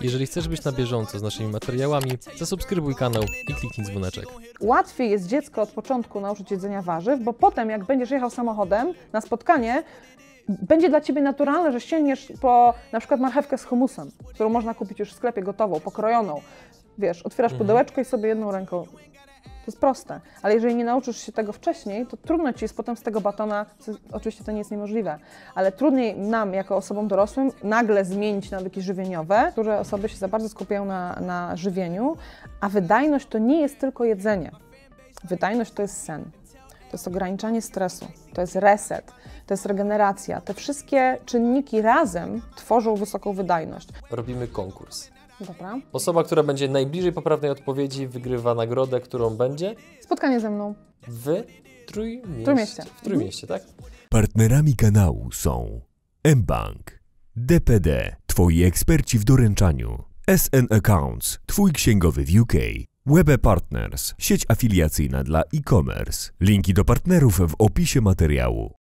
Jeżeli chcesz być na bieżąco z naszymi materiałami, zasubskrybuj kanał i kliknij dzwoneczek. Łatwiej jest dziecko od początku nauczyć jedzenia warzyw, bo potem jak będziesz jechał samochodem na spotkanie, będzie dla Ciebie naturalne, że sięgniesz po na przykład marchewkę z humusem, którą można kupić już w sklepie gotową, pokrojoną. Wiesz, otwierasz pudełeczko i sobie jedną ręką jest proste, ale jeżeli nie nauczysz się tego wcześniej, to trudno ci jest potem z tego batona, oczywiście to nie jest niemożliwe, ale trudniej nam, jako osobom dorosłym, nagle zmienić nawyki żywieniowe, które osoby się za bardzo skupiają na, na żywieniu, a wydajność to nie jest tylko jedzenie. Wydajność to jest sen, to jest ograniczanie stresu, to jest reset, to jest regeneracja. Te wszystkie czynniki razem tworzą wysoką wydajność. Robimy konkurs. Dobra. Osoba, która będzie najbliżej poprawnej odpowiedzi, wygrywa nagrodę, którą będzie Spotkanie ze mną. w Trójmieście. Trójmieście. W Trójmieście, tak? Partnerami kanału są mBank, DPD, Twoi eksperci w doręczaniu, SN Accounts, Twój księgowy w UK, Webe Partners, sieć afiliacyjna dla e-commerce. Linki do partnerów w opisie materiału.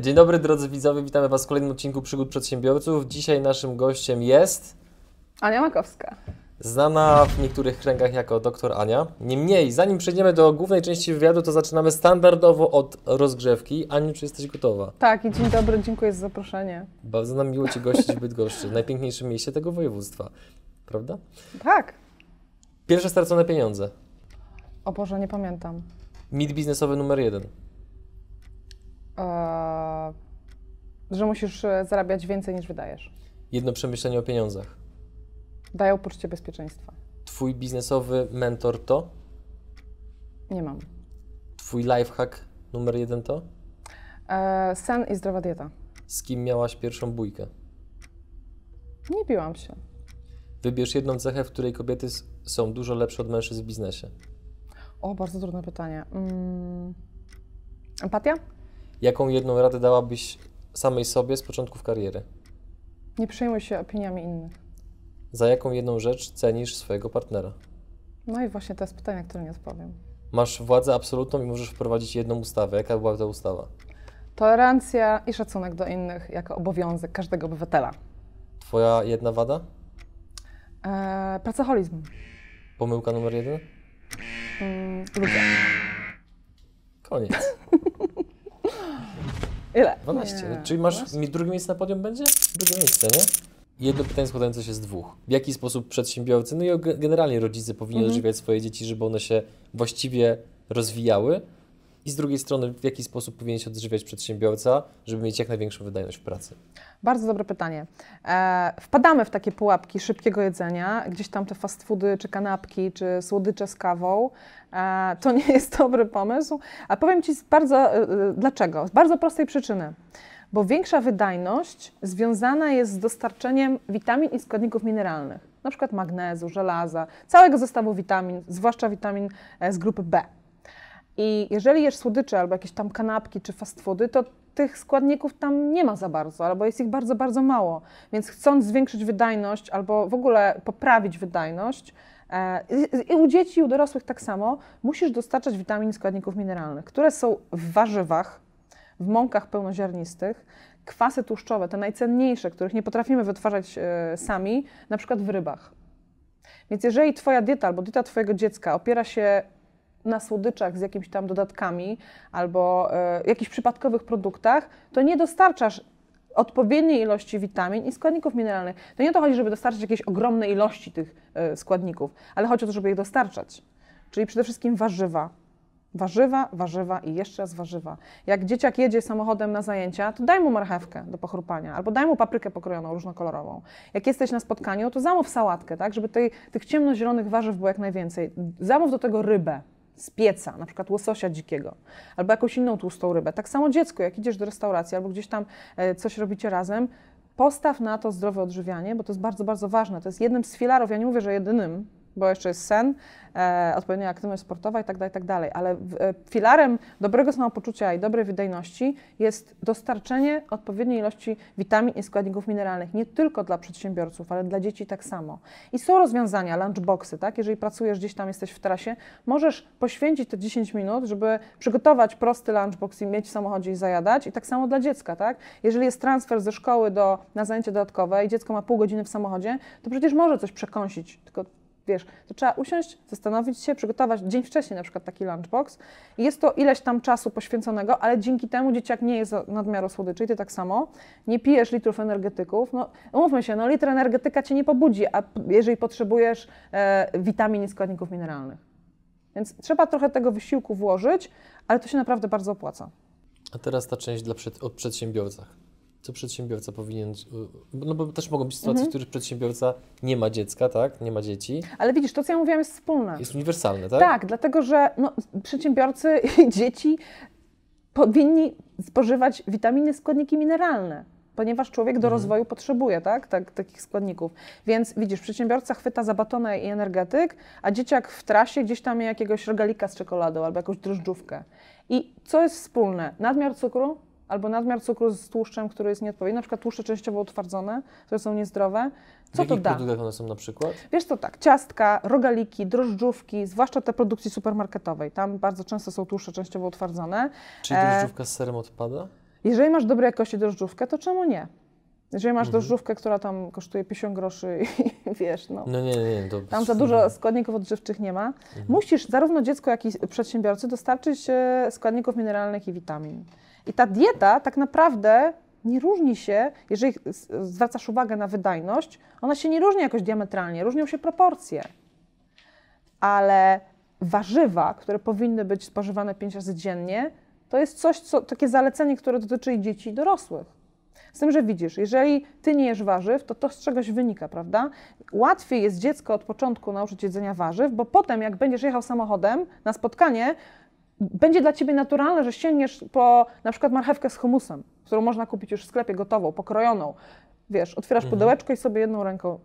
Dzień dobry drodzy widzowie, witamy Was w kolejnym odcinku Przygód Przedsiębiorców. Dzisiaj naszym gościem jest Ania Makowska. znana w niektórych kręgach jako doktor Ania. Niemniej, zanim przejdziemy do głównej części wywiadu, to zaczynamy standardowo od rozgrzewki. Aniu, czy jesteś gotowa? Tak, i dzień dobry, dziękuję za zaproszenie. Bardzo nam miło Cię gościć w Bydgoszczy, najpiękniejszym mieście tego województwa. Prawda? Tak. Pierwsze stracone pieniądze. O Boże, nie pamiętam. Mit biznesowy numer jeden. Że musisz e, zarabiać więcej niż wydajesz. Jedno przemyślenie o pieniądzach. Dają poczucie bezpieczeństwa. Twój biznesowy mentor to? Nie mam. Twój lifehack numer jeden to? Eee, sen i zdrowa dieta. Z kim miałaś pierwszą bójkę? Nie biłam się. Wybierz jedną cechę, w której kobiety są dużo lepsze od mężczyzn w biznesie. O, bardzo trudne pytanie. Mm. Empatia? Jaką jedną radę dałabyś samej sobie z początków kariery? Nie przejmuj się opiniami innych. Za jaką jedną rzecz cenisz swojego partnera? No i właśnie to jest pytanie, które nie odpowiem. Masz władzę absolutną i możesz wprowadzić jedną ustawę. Jaka była ta ustawa? Tolerancja i szacunek do innych jako obowiązek każdego obywatela. Twoja jedna wada? Eee, pracoholizm. Pomyłka numer jeden? Mm, ludzie. Koniec. Ile? 12. Nie. Czyli masz 12? mi drugie miejsce na podium będzie? Drugie miejsce, nie? Jedno pytanie składające się z dwóch. W jaki sposób przedsiębiorcy, no i ge- generalnie rodzice powinni Mhm. odżywiać swoje dzieci, żeby one się właściwie rozwijały? I z drugiej strony, w jaki sposób powinien się odżywiać przedsiębiorca, żeby mieć jak największą wydajność w pracy? Bardzo dobre pytanie. E, wpadamy w takie pułapki szybkiego jedzenia, gdzieś tam te fast foody, czy kanapki, czy słodycze z kawą. E, to nie jest dobry pomysł. A powiem Ci bardzo, e, e, dlaczego. Z bardzo prostej przyczyny. Bo większa wydajność związana jest z dostarczeniem witamin i składników mineralnych, przykład magnezu, żelaza, całego zestawu witamin, zwłaszcza witamin e, z grupy B. I jeżeli jesz słodycze albo jakieś tam kanapki czy fast foody, to tych składników tam nie ma za bardzo, albo jest ich bardzo, bardzo mało. Więc chcąc zwiększyć wydajność albo w ogóle poprawić wydajność, e, i- u dzieci i u dorosłych tak samo, musisz dostarczać witamin i składników mineralnych, które są w warzywach, w mąkach pełnoziarnistych, kwasy tłuszczowe, te najcenniejsze, których nie potrafimy wytwarzać e, sami, na przykład w rybach. Więc jeżeli Twoja dieta albo dieta Twojego dziecka opiera się na słodyczach z jakimiś tam dodatkami albo e, jakichś przypadkowych produktach, to nie dostarczasz odpowiedniej ilości witamin i składników mineralnych. To nie o to chodzi, żeby dostarczyć jakiejś ogromnej ilości tych e, składników, ale chodzi o to, żeby je dostarczać. Czyli przede wszystkim warzywa. Warzywa, warzywa i jeszcze raz warzywa. Jak dzieciak jedzie samochodem na zajęcia, to daj mu marchewkę do pochrupania, albo daj mu paprykę pokrojoną, różnokolorową. Jak jesteś na spotkaniu, to zamów sałatkę, tak, żeby tej, tych ciemnozielonych warzyw było jak najwięcej. Zamów do tego rybę z pieca, na przykład łososia dzikiego, albo jakąś inną tłustą rybę. Tak samo dziecko, jak idziesz do restauracji, albo gdzieś tam e, coś robicie razem, postaw na to zdrowe odżywianie, bo to jest bardzo, bardzo ważne. To jest jednym z filarów, ja nie mówię, że jedynym, bo jeszcze jest sen, e, odpowiednia aktywność sportowa i tak dalej, i tak. Ale w, e, filarem dobrego samopoczucia i dobrej wydajności jest dostarczenie odpowiedniej ilości witamin i składników mineralnych, nie tylko dla przedsiębiorców, ale dla dzieci tak samo. I są rozwiązania, lunchboxy, tak? Jeżeli pracujesz gdzieś tam, jesteś w trasie, możesz poświęcić te 10 minut, żeby przygotować prosty lunchbox i mieć w samochodzie i zajadać. I tak samo dla dziecka, tak? Jeżeli jest transfer ze szkoły do, na zajęcie dodatkowe i dziecko ma pół godziny w samochodzie, to przecież może coś przekąsić, tylko wiesz, to trzeba usiąść, zastanowić się, przygotować dzień wcześniej na przykład taki lunchbox. Jest to ileś tam czasu poświęconego, ale dzięki temu dzieciak nie jest nadmiaru słodyczy i ty tak samo. Nie pijesz litrów energetyków. No, umówmy się, no litr energetyka cię nie pobudzi, a jeżeli potrzebujesz e, witamin i składników mineralnych. Więc trzeba trochę tego wysiłku włożyć, ale to się naprawdę bardzo opłaca. A teraz ta część dla przed, o przedsiębiorcach. Co przedsiębiorca powinien. y, No bo też mogą być sytuacje, Mhm. w których przedsiębiorca nie ma dziecka, tak? Nie ma dzieci. Ale widzisz, to co ja mówiłam jest wspólne. Jest uniwersalne, tak? Tak, dlatego że no, przedsiębiorcy i dzieci powinni spożywać witaminy, składniki mineralne, ponieważ człowiek do rozwoju potrzebuje tak, tak, takich składników. Więc widzisz, przedsiębiorca chwyta za batonę i energetyk, a dzieciak w trasie gdzieś tam je jakiegoś regalika z czekoladą albo jakąś drożdżówkę. I co jest wspólne? Nadmiar cukru albo nadmiar cukru z tłuszczem, który jest nieodpowiedni, na przykład tłuszcze częściowo utwardzone, które są niezdrowe. w Co to da? produktach one są na przykład? Wiesz co, tak, ciastka, rogaliki, drożdżówki, zwłaszcza te produkcji supermarketowej, tam bardzo często są tłuszcze częściowo utwardzone. Czy E, drożdżówka z serem odpada? Jeżeli masz dobrej jakości drożdżówkę, to czemu nie? Jeżeli masz Mhm. drożdżówkę, która tam kosztuje 50 groszy i wiesz, no, No nie, nie. To tam za dużo składników odżywczych nie ma, musisz zarówno dziecku, jak i przedsiębiorcy dostarczyć e, składników mineralnych i witamin. I ta dieta tak naprawdę nie różni się, jeżeli zwracasz uwagę na wydajność, ona się nie różni jakoś diametralnie, różnią się proporcje. Ale warzywa, które powinny być spożywane 5 razy dziennie, to jest coś, co, takie zalecenie, które dotyczy i dzieci, i dorosłych. Z tym, że widzisz, jeżeli ty nie jesz warzyw, to to z czegoś wynika, prawda? Łatwiej jest dziecko od początku nauczyć jedzenia warzyw, bo potem, jak będziesz jechał samochodem na spotkanie, będzie dla ciebie naturalne, że sięgniesz po na przykład marchewkę z humusem, którą można kupić już w sklepie gotową, pokrojoną. Wiesz, otwierasz pudełeczko i sobie jedną ręką.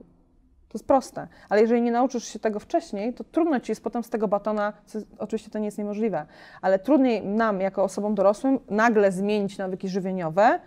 To jest proste, ale jeżeli nie nauczysz się tego wcześniej, to trudno ci jest potem z tego batona, oczywiście to nie jest niemożliwe, ale trudniej nam, jako osobom dorosłym, nagle zmienić nawyki żywieniowe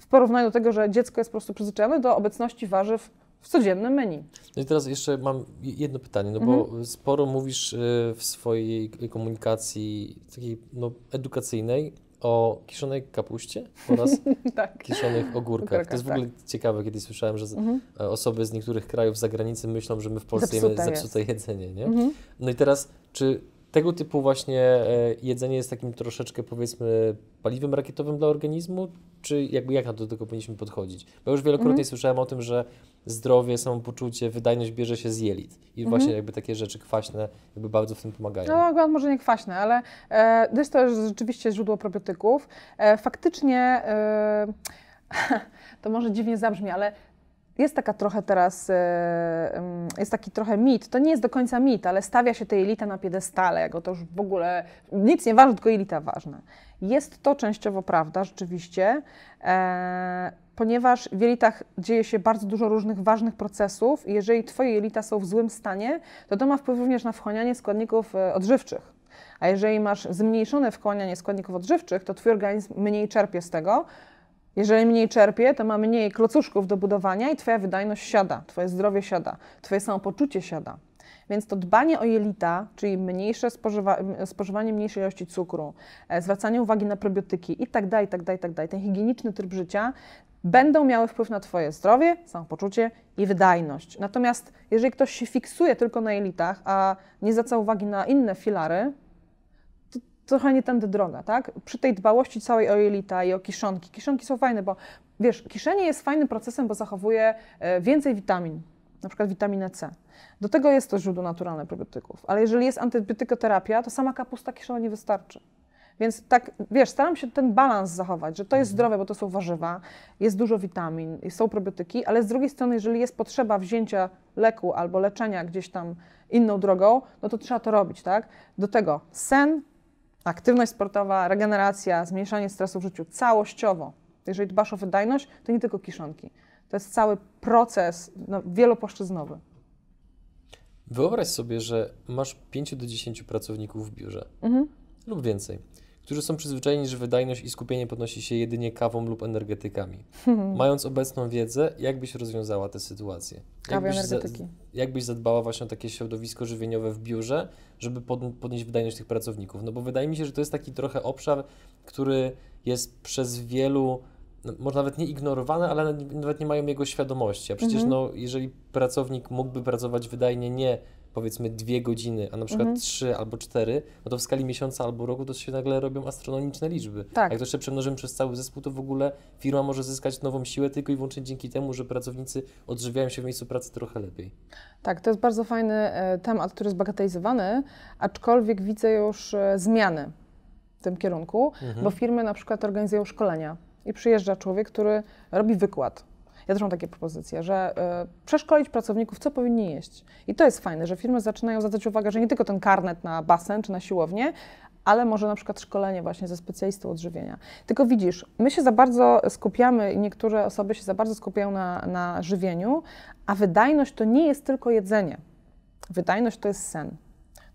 w porównaniu do tego, że dziecko jest po prostu przyzwyczajone do obecności warzyw w codziennym menu. No i teraz jeszcze mam jedno pytanie, no Mhm. bo sporo mówisz y, w swojej komunikacji takiej no, edukacyjnej o kiszonej kapuście oraz tak. kiszonych ogórkach. To jest w Ogórkach, ogóle ciekawe, kiedyś słyszałem, że Mhm. e, osoby z niektórych krajów z zagranicy myślą, że my w Polsce jemy Zepsute zepsute jedzenie, nie? Mhm. No i teraz, czy tego typu właśnie e, jedzenie jest takim troszeczkę powiedzmy paliwem rakietowym dla organizmu, czy jakby jak do tego powinniśmy podchodzić? Bo już wielokrotnie Mhm. słyszałem o tym, że zdrowie, samopoczucie, wydajność bierze się z jelit i Mhm. właśnie jakby takie rzeczy kwaśne jakby bardzo w tym pomagają. No, akurat może nie kwaśne, ale e, to jest to rzeczywiście źródło probiotyków. E, faktycznie, e, to może dziwnie zabrzmi, ale jest taka trochę teraz, e, jest taki trochę mit, to nie jest do końca mit, ale stawia się tę elitę na piedestale, jako to już w ogóle nic nie ważne, tylko elita ważna. Jest to częściowo prawda, rzeczywiście, e, ponieważ w jelitach dzieje się bardzo dużo różnych ważnych procesów i jeżeli Twoje jelita są w złym stanie, to to ma wpływ również na wchłanianie składników e, odżywczych. A jeżeli masz zmniejszone wchłanianie składników odżywczych, to Twój organizm mniej czerpie z tego. Jeżeli mniej czerpie, to ma mniej klocuszków do budowania i Twoja wydajność siada, Twoje zdrowie siada, Twoje samopoczucie siada. Więc to dbanie o jelita, czyli mniejsze spożywa, spożywanie mniejszej ilości cukru, e, zwracanie uwagi na probiotyki i dalej, dalej, tak dalej, ten higieniczny tryb życia będą miały wpływ na Twoje zdrowie, samopoczucie i wydajność. Natomiast jeżeli ktoś się fiksuje tylko na jelitach, a nie zwraca uwagi na inne filary, trochę nie tędy droga, tak? Przy tej dbałości całej o jelita i o kiszonki. Kiszonki są fajne, bo wiesz, kiszenie jest fajnym procesem, bo zachowuje e, więcej witamin, na przykład witaminę C. Do tego jest to źródło naturalne probiotyków, ale jeżeli jest antybiotykoterapia, to sama kapusta kiszona nie wystarczy. Więc tak, wiesz, staram się ten balans zachować, że to jest zdrowe, bo to są warzywa, jest dużo witamin, są probiotyki, ale z drugiej strony, jeżeli jest potrzeba wzięcia leku albo leczenia gdzieś tam inną drogą, no to trzeba to robić, tak? Do tego sen, aktywność sportowa, regeneracja, zmniejszanie stresu w życiu całościowo. Jeżeli dbasz o wydajność, to nie tylko kiszonki. To jest cały proces no, wielopłaszczyznowy. Wyobraź sobie, że masz 5 do 10 pracowników w biurze Mhm. lub więcej, którzy są przyzwyczajeni, że wydajność i skupienie podnosi się jedynie kawą lub energetykami. Mając obecną wiedzę, jak byś rozwiązała tę sytuację? Jak byś za- energetyki. jak byś zadbała właśnie o takie środowisko żywieniowe w biurze, żeby pod, podnieść wydajność tych pracowników? No bo wydaje mi się, że to jest taki trochę obszar, który jest przez wielu, no, może nawet nie ignorowany, ale nawet- nawet nie mają jego świadomości. A przecież Mhm. no, jeżeli pracownik mógłby pracować wydajnie nie powiedzmy dwie godziny, a na przykład Mhm. trzy albo cztery, no to w skali miesiąca albo roku to się nagle robią astronomiczne liczby. Tak. Jak to jeszcze przemnożymy przez cały zespół, to w ogóle firma może zyskać nową siłę tylko i wyłącznie dzięki temu, że pracownicy odżywiają się w miejscu pracy trochę lepiej. Tak, to jest bardzo fajny e, temat, który jest bagatelizowany, aczkolwiek widzę już e, zmiany w tym kierunku, Mhm. bo firmy na przykład organizują szkolenia i przyjeżdża człowiek, który robi wykład. Ja też mam takie propozycje, że e, przeszkolić pracowników, co powinni jeść. I to jest fajne, że firmy zaczynają zwracać uwagę, że nie tylko ten karnet na basen czy na siłownię, ale może na przykład szkolenie właśnie ze specjalistą odżywienia. Tylko widzisz, my się za bardzo skupiamy i niektóre osoby się za bardzo skupiają na, na żywieniu, a wydajność to nie jest tylko jedzenie. Wydajność to jest sen,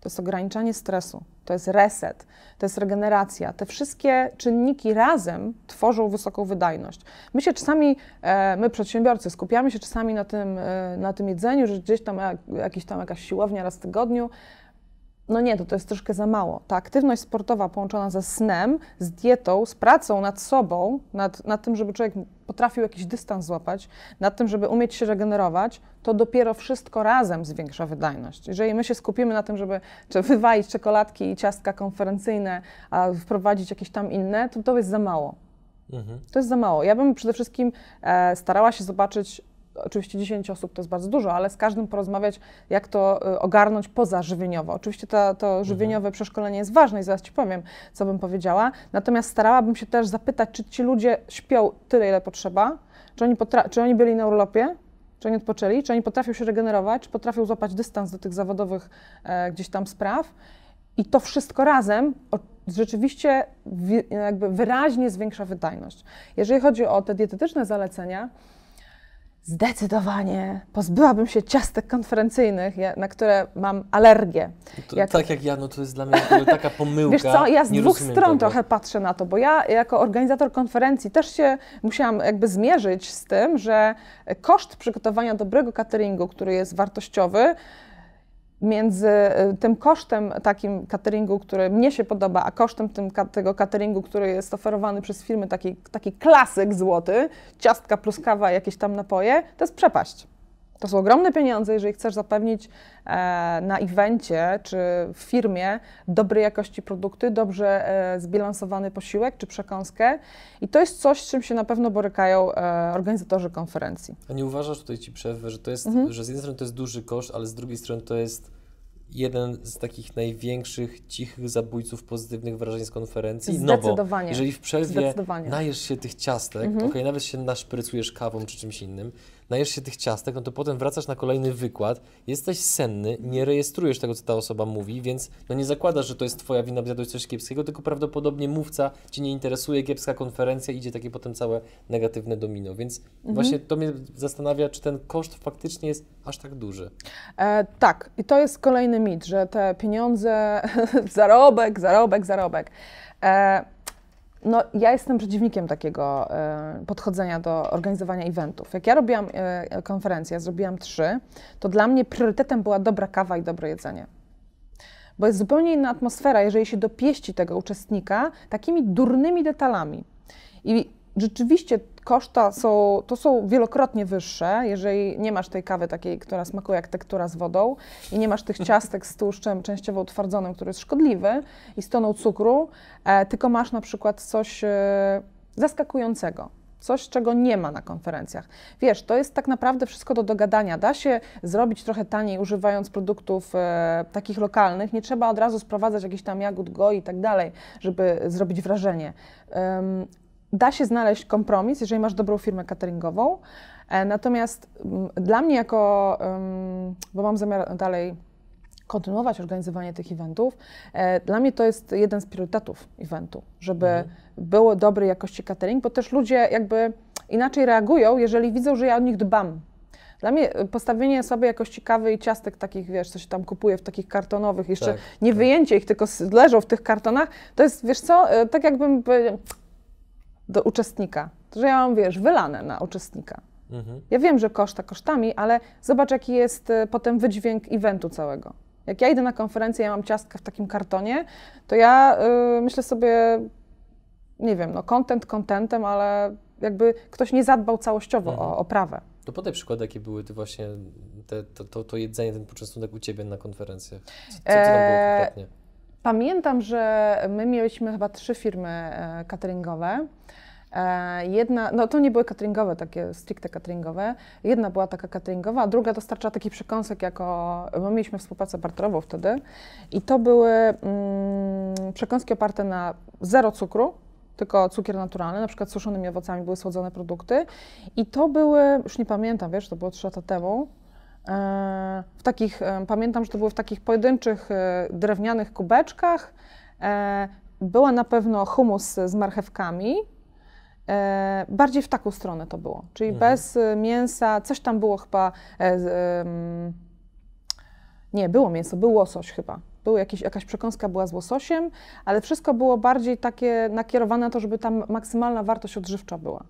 to jest ograniczanie stresu, to jest reset, to jest regeneracja. Te wszystkie czynniki razem tworzą wysoką wydajność. My się czasami, e, my przedsiębiorcy, skupiamy się czasami na tym, e, na tym jedzeniu, że gdzieś tam jak, jakiś tam jakaś siłownia raz w tygodniu. No nie, to, to jest troszkę za mało. Ta aktywność sportowa połączona ze snem, z dietą, z pracą nad sobą, nad, nad tym, żeby człowiek potrafił jakiś dystans złapać, nad tym, żeby umieć się regenerować, to dopiero wszystko razem zwiększa wydajność. Jeżeli my się skupimy na tym, żeby czy wywalić czekoladki i ciastka konferencyjne, a wprowadzić jakieś tam inne, to to jest za mało. Mhm. To jest za mało. Ja bym przede wszystkim e, starała się zobaczyć, oczywiście 10 osób to jest bardzo dużo, ale z każdym porozmawiać, jak to e, ogarnąć poza żywieniowo. Oczywiście to, to żywieniowe przeszkolenie jest ważne i zaraz Ci powiem, co bym powiedziała. Natomiast starałabym się też zapytać, czy ci ludzie śpią tyle, ile potrzeba, czy oni, czy oni byli na urlopie, czy oni odpoczęli, czy oni potrafią się regenerować, czy potrafią złapać dystans do tych zawodowych e, gdzieś tam spraw. I to wszystko razem o, rzeczywiście wi, jakby wyraźnie zwiększa wydajność. Jeżeli chodzi o te dietetyczne zalecenia, zdecydowanie pozbyłabym się ciastek konferencyjnych, na które mam alergię. To, Jak- Tak jak ja, no to jest dla mnie taka pomyłka. Wiesz co, ja z nie dwóch stron tego. trochę patrzę na to, bo ja jako organizator konferencji też się musiałam jakby zmierzyć z tym, że koszt przygotowania dobrego cateringu, który jest wartościowy, między y, tym kosztem takim cateringu, który mnie się podoba, a kosztem tym, tego cateringu, który jest oferowany przez firmy, taki, taki klasyk złoty, ciastka plus kawa, jakieś tam napoje, to jest przepaść. To są ogromne pieniądze, jeżeli chcesz zapewnić e, na evencie czy w firmie dobrej jakości produkty, dobrze e, zbilansowany posiłek czy przekąskę. I to jest coś, z czym się na pewno borykają e, organizatorzy konferencji. A nie uważasz, tutaj ci przerwę, że to jest, Mhm. że z jednej strony to jest duży koszt, ale z drugiej strony to jest jeden z takich największych cichych zabójców pozytywnych wrażeń z konferencji. No bo Zdecydowanie. jeżeli w przerwie Zdecydowanie. najesz się tych ciastek, Mhm. okej, nawet się naszprycujesz kawą czy czymś innym, najesz się tych ciastek, no to potem wracasz na kolejny wykład, jesteś senny, nie rejestrujesz tego, co ta osoba mówi, więc no nie zakładasz, że to jest twoja wina, bo zjadłeś coś kiepskiego, tylko prawdopodobnie mówca cię nie interesuje, kiepska konferencja, idzie takie potem całe negatywne domino, więc Mhm. właśnie to mnie zastanawia, czy ten koszt faktycznie jest aż tak duży. E, tak, i to jest kolejny mit, że te pieniądze, zarobek, zarobek, zarobek. E, no, ja jestem przeciwnikiem takiego e, podchodzenia do organizowania eventów. Jak ja robiłam e, konferencję, zrobiłam trzy, to dla mnie priorytetem była dobra kawa i dobre jedzenie. Bo jest zupełnie inna atmosfera, jeżeli się dopieści tego uczestnika takimi durnymi detalami. I rzeczywiście koszta są, to są wielokrotnie wyższe, jeżeli nie masz tej kawy takiej, która smakuje jak tektura z wodą i nie masz tych ciastek z tłuszczem częściowo utwardzonym, który jest szkodliwy i z toną cukru, e, tylko masz na przykład coś e, zaskakującego. Coś, czego nie ma na konferencjach. Wiesz, to jest tak naprawdę wszystko do dogadania. Da się zrobić trochę taniej, używając produktów e, takich lokalnych. Nie trzeba od razu sprowadzać jakichś tam jagód goi i tak dalej, żeby zrobić wrażenie. Em, da się znaleźć kompromis, jeżeli masz dobrą firmę cateringową. E, Natomiast mm, dla mnie, jako, bo mam zamiar dalej kontynuować organizowanie tych eventów, e, dla mnie to jest jeden z priorytetów eventu, żeby Mhm. było dobrej jakości catering, bo też ludzie jakby inaczej reagują, jeżeli widzą, że ja o nich dbam. Dla mnie y, postawienie sobie jakości kawy i ciastek takich, wiesz, co się tam kupuje w takich kartonowych, jeszcze Tak, nie tak. wyjęcie ich, tylko leżą w tych kartonach, to jest, wiesz co, tak jakbym do uczestnika. Że ja mam, wiesz, wylane na uczestnika. Mhm. Ja wiem, że koszta kosztami, ale zobacz, jaki jest y, potem wydźwięk eventu całego. Jak ja idę na konferencję, ja mam ciastka w takim kartonie, to ja y, myślę sobie, nie wiem, no content contentem, ale jakby ktoś nie zadbał całościowo Mhm. o oprawę. To podaj przykłady, jakie były właśnie te, to, to, to jedzenie, ten poczęstunek u Ciebie na konferencjach. Co, co, co tam było Eee, konkretnie? Pamiętam, że my mieliśmy chyba trzy firmy e, cateringowe. E, Jedna, no to nie były cateringowe, takie stricte cateringowe. Jedna była taka cateringowa, a druga dostarczała takich przekąsek jako, my mieliśmy współpracę barterową wtedy i to były mm, przekąski oparte na zero cukru, tylko cukier naturalny, na przykład suszonymi owocami były słodzone produkty i to były, już nie pamiętam, wiesz, to było trzy lata temu, E, w takich, e, pamiętam, że to były w takich pojedynczych drewnianych kubeczkach. Była na pewno humus z marchewkami. E, Bardziej w taką stronę to było, czyli Mhm. bez e, mięsa, coś tam było chyba. e, Nie, było mięso, był łosoś chyba. Był jakiś, jakaś przekąska była z łososiem, ale wszystko było bardziej takie nakierowane na to, żeby tam maksymalna wartość odżywcza była.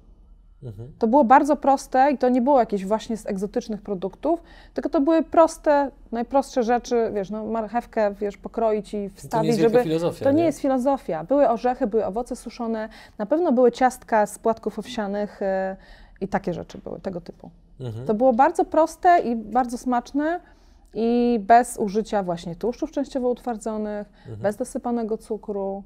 Mhm. To było bardzo proste i to nie było jakieś właśnie z egzotycznych produktów, tylko to były proste, najprostsze rzeczy, wiesz, no marchewkę, wiesz, pokroić i To nie wstawić, jest wielka żeby... filozofia, To nie jest filozofia. Były orzechy, były owoce suszone, na pewno były ciastka z płatków owsianych e, i takie rzeczy były, tego typu. Mhm. To było bardzo proste i bardzo smaczne i bez użycia właśnie tłuszczów częściowo utwardzonych, Mhm. bez dosypanego cukru.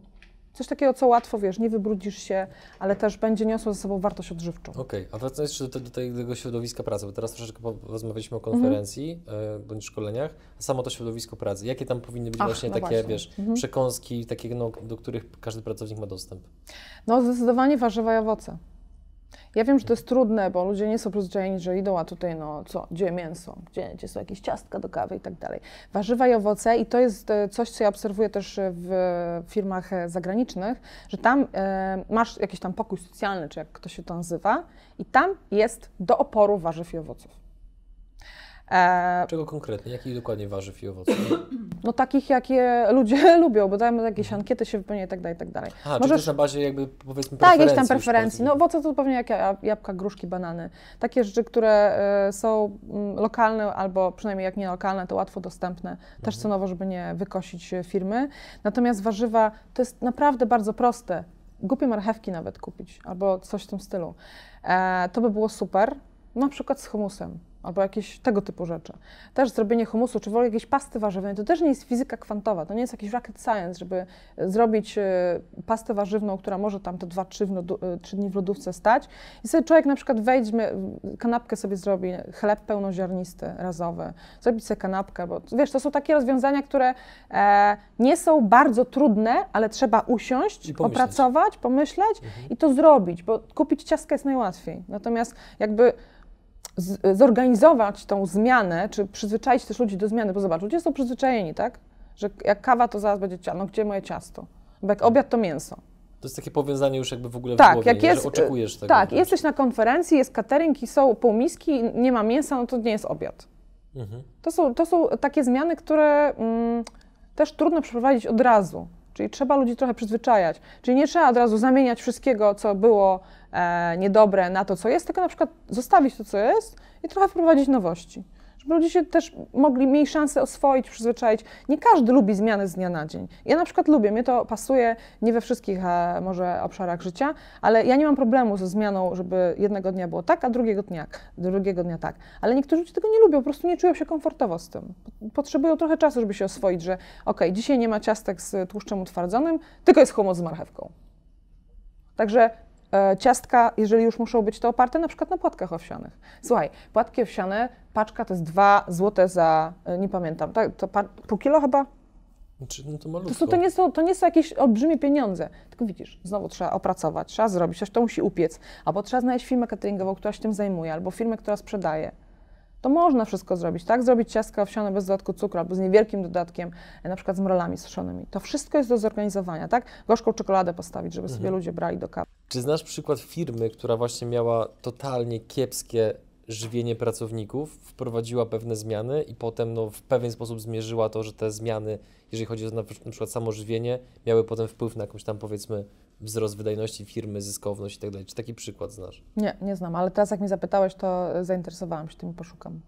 Coś takiego, co łatwo, wiesz, nie wybrudzisz się, ale też będzie niosło ze sobą wartość odżywczą. Okej, a wracając jeszcze do, do tego środowiska pracy, bo teraz troszeczkę rozmawialiśmy o Mhm. konferencji e, bądź szkoleniach, a samo to środowisko pracy. Jakie tam powinny być Ach, właśnie no takie, właśnie. wiesz, Mhm. przekąski, takie, no, do których każdy pracownik ma dostęp? No zdecydowanie warzywa i owoce. Ja wiem, że to jest trudne, bo ludzie nie są przyzwyczajeni, że idą, a tutaj no co, gdzie mięso, gdzie, gdzie są jakieś ciastka do kawy i tak dalej. Warzywa i owoce i to jest e, coś, co ja obserwuję też w firmach e, zagranicznych, że tam e, masz jakiś tam pokój socjalny, czy jak to się to nazywa i tam jest do oporu warzyw i owoców. E, Czego konkretnie? Jakich dokładnie warzyw i owoców? no takich, jakie ludzie lubią, bo dajemy jakieś ankiety, się wypełnia i tak dalej, i tak dalej. Możesz- jest na bazie jakby powiedzmy Tak, jakieś preferencji tam preferencji. No owoce to pewnie jak ja- jabłka, gruszki, banany. Takie rzeczy, które e, są mm, lokalne albo przynajmniej jak nie lokalne, to łatwo dostępne. Też cenowo, żeby nie wykosić e, firmy. Natomiast warzywa to jest naprawdę bardzo proste. Głupie marchewki nawet kupić albo coś w tym stylu. To by było super. Na przykład z humusem albo jakieś tego typu rzeczy. Też zrobienie humusu, czy w ogóle jakiejś pasty warzywnej, to też nie jest fizyka kwantowa, to nie jest jakiś rocket science, żeby e, zrobić e, pastę warzywną, która może tam te 2-3 dni w lodówce stać i sobie człowiek na przykład wejdźmie, w- kanapkę sobie zrobi, chleb pełnoziarnisty, razowy, zrobić sobie kanapkę, bo wiesz, to są takie rozwiązania, które e, nie są bardzo trudne, ale trzeba usiąść, pomyśleć. opracować, pomyśleć i to zrobić, bo kupić ciastka jest najłatwiej. Natomiast jakby z, zorganizować tą zmianę, czy przyzwyczaić też ludzi do zmiany, bo zobacz, ludzie są przyzwyczajeni, tak? Że jak kawa, to zaraz będzie ciasto. No gdzie moje ciasto? Bo jak obiad, to mięso. To jest takie powiązanie już jakby w ogóle w Tak, głowie, jak nie? jest- że oczekujesz tego. Tak, wręcz. jesteś na konferencji, jest catering i są półmiski, nie ma mięsa, no to nie jest obiad. Mhm. To są, to są takie zmiany, które mm, też trudno przeprowadzić od razu. Czyli trzeba ludzi trochę przyzwyczajać. Czyli nie trzeba od razu zamieniać wszystkiego, co było niedobre, na to, co jest, tylko na przykład zostawić to, co jest i trochę wprowadzić nowości. Żeby ludzie się też mogli, mieli szansę oswoić, przyzwyczaić. Nie każdy lubi zmiany z dnia na dzień. Ja na przykład lubię, mnie to pasuje nie we wszystkich e, może obszarach życia, ale ja nie mam problemu ze zmianą, żeby jednego dnia było tak, a drugiego dnia, drugiego dnia tak. Ale niektórzy ludzie tego nie lubią, po prostu nie czują się komfortowo z tym. Potrzebują trochę czasu, żeby się oswoić, że okej, dzisiaj nie ma ciastek z tłuszczem utwardzonym, tylko jest humus z marchewką. Także e, ciastka, jeżeli już muszą być to oparte na przykład na płatkach owsianych. Słuchaj, płatki owsiane, paczka to jest 2 złote za, e, nie pamiętam, tak, to pół kilo chyba? Czy, no to To, malutko. są, to, nie są, to nie są jakieś olbrzymie pieniądze. Tylko widzisz, znowu trzeba opracować, trzeba zrobić, ktoś to musi upiec, albo trzeba znaleźć firmę cateringową, która się tym zajmuje, albo firmę, która sprzedaje. To można wszystko zrobić, tak? Zrobić ciastka owsiane bez dodatku cukru albo z niewielkim dodatkiem, e, na przykład z mrolami suszonymi. To wszystko jest do zorganizowania, tak? Gorzką czekoladę postawić, żeby sobie ludzie brali do kawy. Czy znasz przykład firmy, która właśnie miała totalnie kiepskie żywienie pracowników, wprowadziła pewne zmiany i potem no, w pewien sposób zmierzyła to, że te zmiany, jeżeli chodzi o na, na przykład samo żywienie, miały potem wpływ na jakąś tam powiedzmy wzrost wydajności firmy, zyskowność i tak dalej. Czy taki przykład znasz? Nie, nie znam, ale teraz jak mnie zapytałeś, to zainteresowałam się tym i poszukam.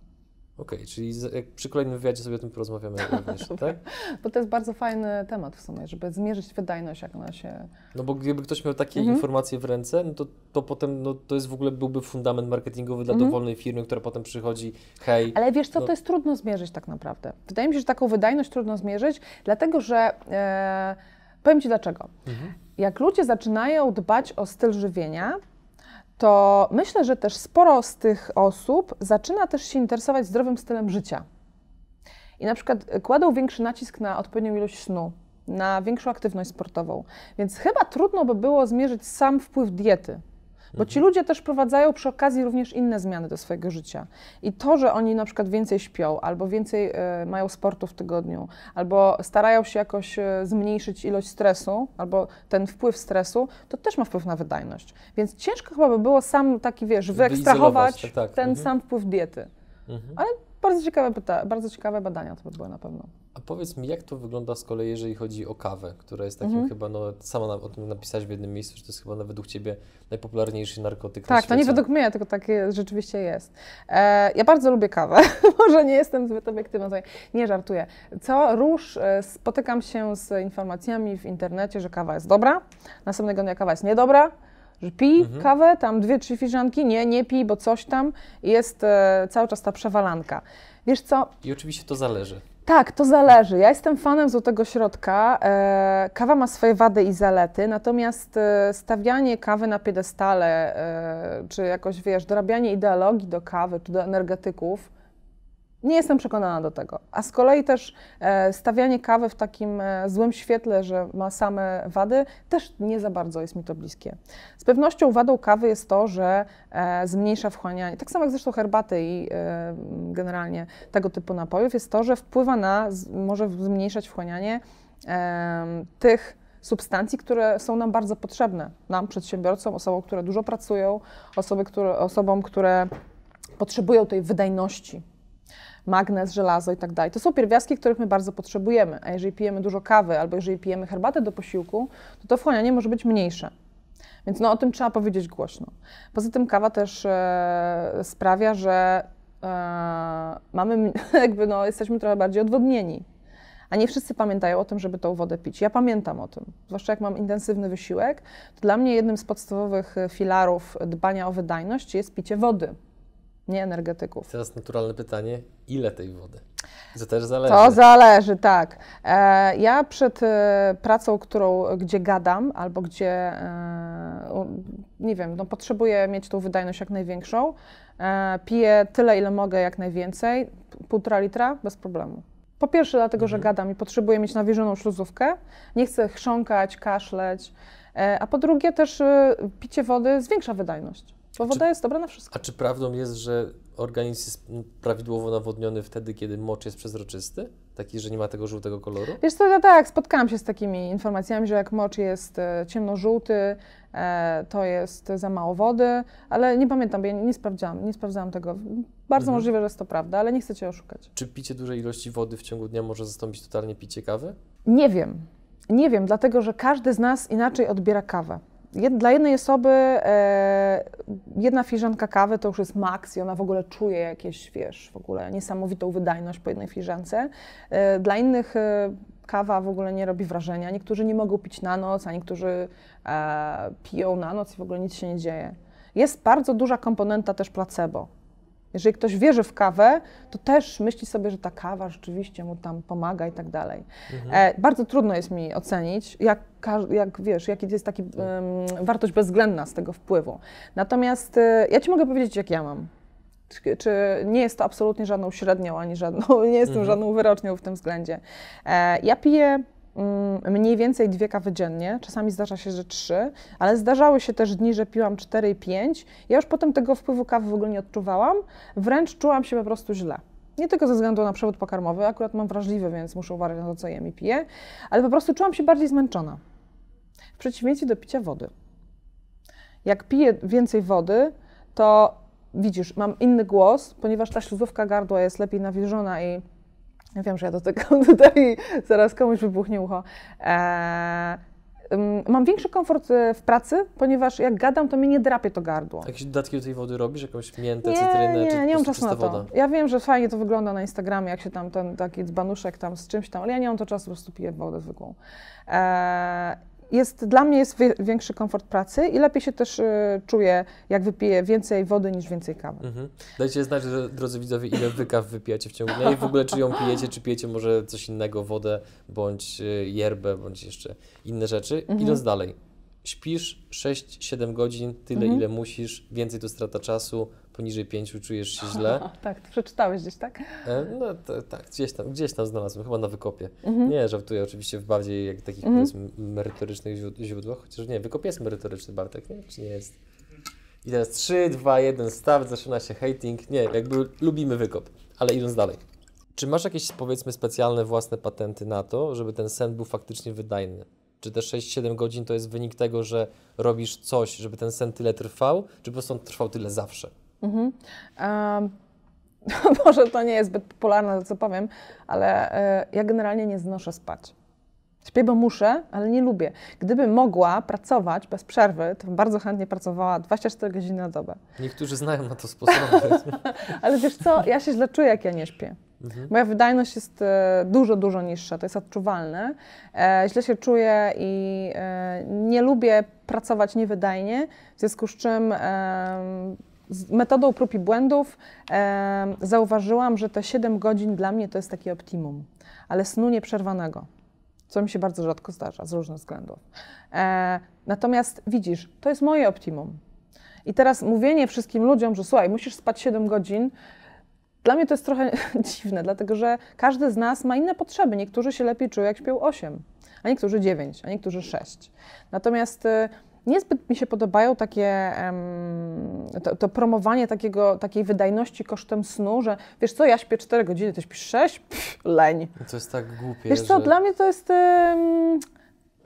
Okej, czyli z, jak przy kolejnym wywiadzie sobie o tym porozmawiamy również, tak? Bo to jest bardzo fajny temat w sumie, żeby zmierzyć wydajność, jak ona się... No bo gdyby ktoś miał takie Mhm. informacje w ręce, no to, to potem no, to jest w ogóle byłby fundament marketingowy dla Mhm. dowolnej firmy, która potem przychodzi, hej, Ale wiesz co, No. to jest trudno zmierzyć tak naprawdę. Wydaje mi się, że taką wydajność trudno zmierzyć, dlatego że... E, powiem Ci dlaczego. Mhm. Jak ludzie zaczynają dbać o styl żywienia, to myślę, że też sporo z tych osób zaczyna też się interesować zdrowym stylem życia. I na przykład kładą większy nacisk na odpowiednią ilość snu, na większą aktywność sportową. Więc chyba trudno by było zmierzyć sam wpływ diety. Bo ci ludzie też prowadzają przy okazji również inne zmiany do swojego życia. I to, że oni na przykład więcej śpią, albo więcej e, mają sportu w tygodniu, albo starają się jakoś e, zmniejszyć ilość stresu, albo ten wpływ stresu, to też ma wpływ na wydajność. Więc ciężko chyba by było sam taki, wiesz, wyekstrahować tak, tak. ten Mhm. sam wpływ diety. Mhm. Bardzo ciekawe, pyta- bardzo ciekawe badania to by były na pewno. A powiedz mi, jak to wygląda z kolei, jeżeli chodzi o kawę, która jest takim Mhm. chyba, no sama na, o tym napisałaś w jednym miejscu, że to jest chyba na, według Ciebie najpopularniejszy narkotyk na Tak, to świecie. nie według mnie, tylko tak jest, rzeczywiście jest. E, ja bardzo lubię kawę, może nie jestem zbyt obiektywna, tutaj nie żartuję. Co róż e, spotykam się z informacjami w internecie, że kawa jest dobra, następnego dnia kawa jest niedobra, że pij Mhm. kawę, tam dwie, trzy filiżanki, nie, nie pij, bo coś tam, jest e, cały czas ta przewalanka. Wiesz co, I oczywiście to zależy. Tak, to zależy. Ja jestem fanem złotego środka. E, kawa ma swoje wady i zalety, natomiast e, stawianie kawy na piedestale, e, czy jakoś, wiesz, dorabianie ideologii do kawy, czy do energetyków, nie jestem przekonana do tego. A z kolei też e, stawianie kawy w takim e, złym świetle, że ma same wady, też nie za bardzo jest mi to bliskie. Z pewnością wadą kawy jest to, że e, zmniejsza wchłanianie, tak samo jak zresztą herbaty i generalnie tego typu napojów, jest to, że wpływa na, może zmniejszać wchłanianie tych substancji, które są nam bardzo potrzebne, nam, przedsiębiorcom, osobom, które dużo pracują, osoby, które, osobom, które potrzebują tej wydajności. Magnez, żelazo i tak dalej. To są pierwiastki, których my bardzo potrzebujemy, a jeżeli pijemy dużo kawy albo jeżeli pijemy herbatę do posiłku, to to wchłanianie może być mniejsze. Więc no, o tym trzeba powiedzieć głośno. Poza tym kawa też e, sprawia, że e, mamy, jakby no, jesteśmy trochę bardziej odwodnieni. A nie wszyscy pamiętają o tym, żeby tą wodę pić. Ja pamiętam o tym. Zwłaszcza jak mam intensywny wysiłek, to dla mnie jednym z podstawowych e, filarów dbania o wydajność jest picie wody, nie energetyków. Teraz naturalne pytanie, ile tej wody? To też zależy. To zależy, tak. E, ja przed e, pracą, którą, gdzie gadam, albo gdzie, e, u- nie wiem, no, potrzebuję mieć tą wydajność jak największą, e, piję tyle, ile mogę, jak najwięcej, półtora litra, bez problemu. Po pierwsze dlatego, że Mhm. gadam i potrzebuję mieć nawilżoną śluzówkę, nie chcę chrząkać, kaszleć, e, a po drugie też e, picie wody zwiększa wydajność, bo A czy- woda jest dobra na wszystko. A czy prawdą jest, że organizm jest prawidłowo nawodniony wtedy, kiedy mocz jest przezroczysty? Taki, że nie ma tego żółtego koloru? Wiesz co, ja tak, spotkałam się z takimi informacjami, że jak mocz jest e, ciemnożółty, e, to jest za mało wody, ale nie pamiętam, bo ja nie, sprawdzałam, nie sprawdzałam tego. Bardzo Mhm. możliwe, że jest to prawda, ale nie chcę Cię oszukać. Czy picie dużej ilości wody w ciągu dnia może zastąpić totalnie picie kawy? Nie wiem, nie wiem, dlatego że każdy z nas inaczej odbiera kawę. Jed, dla jednej osoby e, jedna filiżanka kawy to już jest maks i ona w ogóle czuje jakieś, wiesz, w ogóle niesamowitą wydajność po jednej filiżance. E, dla innych e, kawa w ogóle nie robi wrażenia. Niektórzy nie mogą pić na noc, a niektórzy e, piją na noc i w ogóle nic się nie dzieje. Jest bardzo duża komponenta też placebo. Jeżeli ktoś wierzy w kawę, to też myśli sobie, że ta kawa rzeczywiście mu tam pomaga i tak dalej. E, bardzo trudno jest mi ocenić, jak, jak wiesz, jaki jest taki em, wartość bezwzględna z tego wpływu. Natomiast e, ja ci mogę powiedzieć, jak ja mam. Czy, czy nie jest to absolutnie żadną średnią, ani żadną, nie jestem Mhm. żadną wyrocznią w tym względzie. E, ja piję mniej więcej dwie kawy dziennie, czasami zdarza się, że trzy, ale zdarzały się też dni, że piłam cztery i pięć. Ja już potem tego wpływu kawy w ogóle nie odczuwałam, wręcz czułam się po prostu źle. Nie tylko ze względu na przewód pokarmowy, akurat mam wrażliwy, więc muszę uważać na to, co jem i piję, ale po prostu czułam się bardziej zmęczona. W przeciwieństwie do picia wody. Jak piję więcej wody, to widzisz, mam inny głos, ponieważ ta śluzówka gardła jest lepiej nawilżona i ja wiem, że ja dotykam tutaj zaraz komuś wybuchnie ucho. Eee, ym, mam większy komfort e, w pracy, ponieważ jak gadam, to mnie nie drapie to gardło. Jakieś dodatki do tej wody robisz? Jakąś miętę, Nie, cytrynę? nie, czy nie mam czasu na to. woda? Ja wiem, że fajnie to wygląda na Instagramie, jak się tam ten taki dzbanuszek tam z czymś tam, ale ja nie mam to czasu, po prostu piję wodę zwykłą. Eee, jest, dla mnie jest większy komfort pracy i lepiej się też e, czuję, jak wypiję więcej wody niż więcej kawy. Mhm. Dajcie znać, że, drodzy widzowie, ile wy kaw wypijacie w ciągu dnia i w ogóle czy ją pijecie, czy pijecie może coś innego, wodę, bądź y, yerbę, bądź jeszcze inne rzeczy. Mhm. Idąc dalej. Śpisz 6-7 godzin, tyle Mhm. ile musisz, więcej to strata czasu, poniżej 5 czujesz się źle. tak, to przeczytałeś gdzieś, tak? E, No to, tak, gdzieś tam, gdzieś tam znalazłem, chyba na wykopie. Mhm. Nie, żartuję oczywiście w bardziej jak takich Mhm. merytorycznych źród- źródłach, chociaż nie, wykop jest merytoryczny, Bartek, nie? Czy nie jest? I teraz 3, 2, 1, start, zaczyna się hating. Nie, jakby lubimy wykop, ale idąc dalej. Czy masz jakieś powiedzmy specjalne własne patenty na to, żeby ten sen był faktycznie wydajny? Czy te 6-7 godzin to jest wynik tego, że robisz coś, żeby ten sen tyle trwał, czy po prostu on trwał tyle zawsze? Mhm. Em, może to nie jest zbyt popularne, co powiem, ale e, ja generalnie nie znoszę spać. Śpię, bo muszę, ale nie lubię. Gdybym mogła pracować bez przerwy, to bardzo chętnie pracowała 24 godziny na dobę. Niektórzy znają na to sposoby. Ale wiesz co, ja się źle czuję, jak ja nie śpię. Mhm. Moja wydajność jest e, dużo, dużo niższa, to jest odczuwalne. E, źle się czuję i e, nie lubię pracować niewydajnie, w związku z czym em, z metodą prób i błędów em, zauważyłam, że te 7 godzin dla mnie to jest takie optimum, ale snu nieprzerwanego, co mi się bardzo rzadko zdarza z różnych względów. E, natomiast widzisz, to jest moje optimum. I teraz mówienie wszystkim ludziom, że słuchaj, musisz spać 7 godzin, dla mnie to jest trochę dziwne, dlatego że każdy z nas ma inne potrzeby. Niektórzy się lepiej czują, jak śpią 8, a niektórzy 9, a niektórzy 6. Natomiast y, niezbyt mi się podobają takie, to, to promowanie takiego, takiej wydajności kosztem snu, że wiesz co, ja śpię 4 godziny, ty śpisz 6? Pff, leń. To jest tak głupie, Wiesz co, że... dla mnie to jest.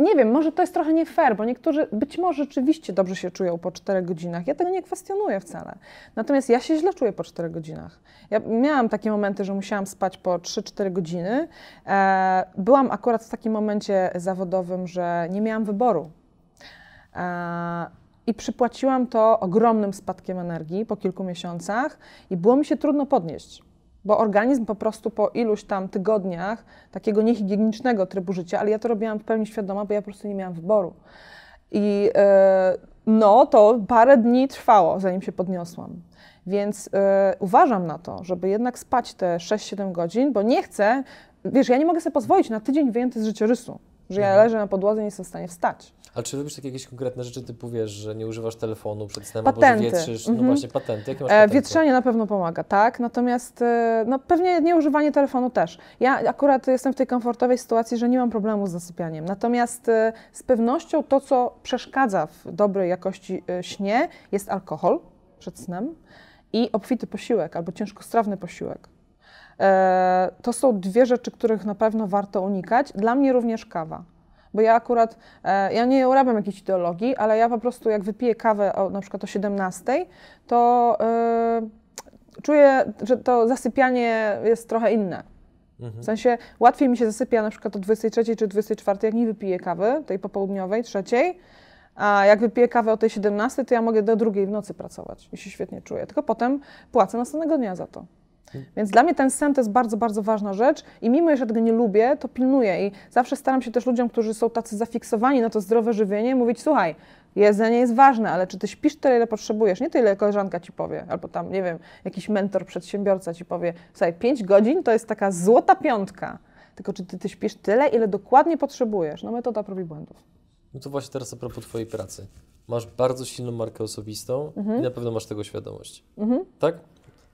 Nie wiem, może to jest trochę nie fair, bo niektórzy być może rzeczywiście dobrze się czują po 4 godzinach. Ja tego nie kwestionuję wcale. Natomiast ja się źle czuję po 4 godzinach. Ja miałam takie momenty, że musiałam spać po 3-4 godziny. E, byłam akurat w takim momencie zawodowym, że nie miałam wyboru. E, I przypłaciłam to ogromnym spadkiem energii po kilku miesiącach i było mi się trudno podnieść. Bo organizm po prostu po iluś tam tygodniach takiego niehigienicznego trybu życia, ale ja to robiłam w pełni świadoma, bo ja po prostu nie miałam wyboru. I e, no, to parę dni trwało, zanim się podniosłam. Więc e, uważam na to, żeby jednak spać te 6-7 godzin, bo nie chcę, wiesz, ja nie mogę sobie pozwolić na tydzień wyjęty z życiorysu, że ja Mhm. leżę na podłodze i nie jestem w stanie wstać. Ale czy robisz takie jakieś konkretne rzeczy, typu wiesz, że nie używasz telefonu przed snem, Patenty. albo wietrzysz, no Mhm. właśnie patenty, jakie masz E, patenty? wietrzenie na pewno pomaga, tak? Natomiast e, no, pewnie nieużywanie telefonu też. Ja akurat jestem w tej komfortowej sytuacji, że nie mam problemu z zasypianiem. Natomiast e, z pewnością to, co przeszkadza w dobrej jakości śnie, jest alkohol przed snem i obfity posiłek albo ciężkostrawny posiłek. To są dwie rzeczy, których na pewno warto unikać. Dla mnie również kawa. Bo ja akurat, e, ja nie urabiam jakiejś ideologii, ale ja po prostu jak wypiję kawę o, na przykład o 17, to e, czuję, że to zasypianie jest trochę inne. Mhm. W sensie łatwiej mi się zasypia na przykład o 23 czy 24, jak nie wypiję kawy, tej popołudniowej, trzeciej, a jak wypiję kawę o tej 17, to ja mogę do drugiej w nocy pracować i się świetnie czuję. Tylko potem płacę następnego dnia za to. Więc dla mnie ten sen to jest bardzo, bardzo ważna rzecz i mimo, że tego nie lubię, to pilnuję i zawsze staram się też ludziom, którzy są tacy zafiksowani na to zdrowe żywienie, mówić, słuchaj, jedzenie jest ważne, ale czy ty śpisz tyle, ile potrzebujesz? Nie tyle, ile koleżanka ci powie, albo tam, nie wiem, jakiś mentor, przedsiębiorca ci powie, słuchaj, 5 godzin to jest taka złota piątka, tylko czy ty, ty śpisz tyle, ile dokładnie potrzebujesz? No metoda prób i błędów. No to właśnie teraz a propos Twojej pracy. Masz bardzo silną markę osobistą i na pewno masz tego świadomość. Mhm. Tak?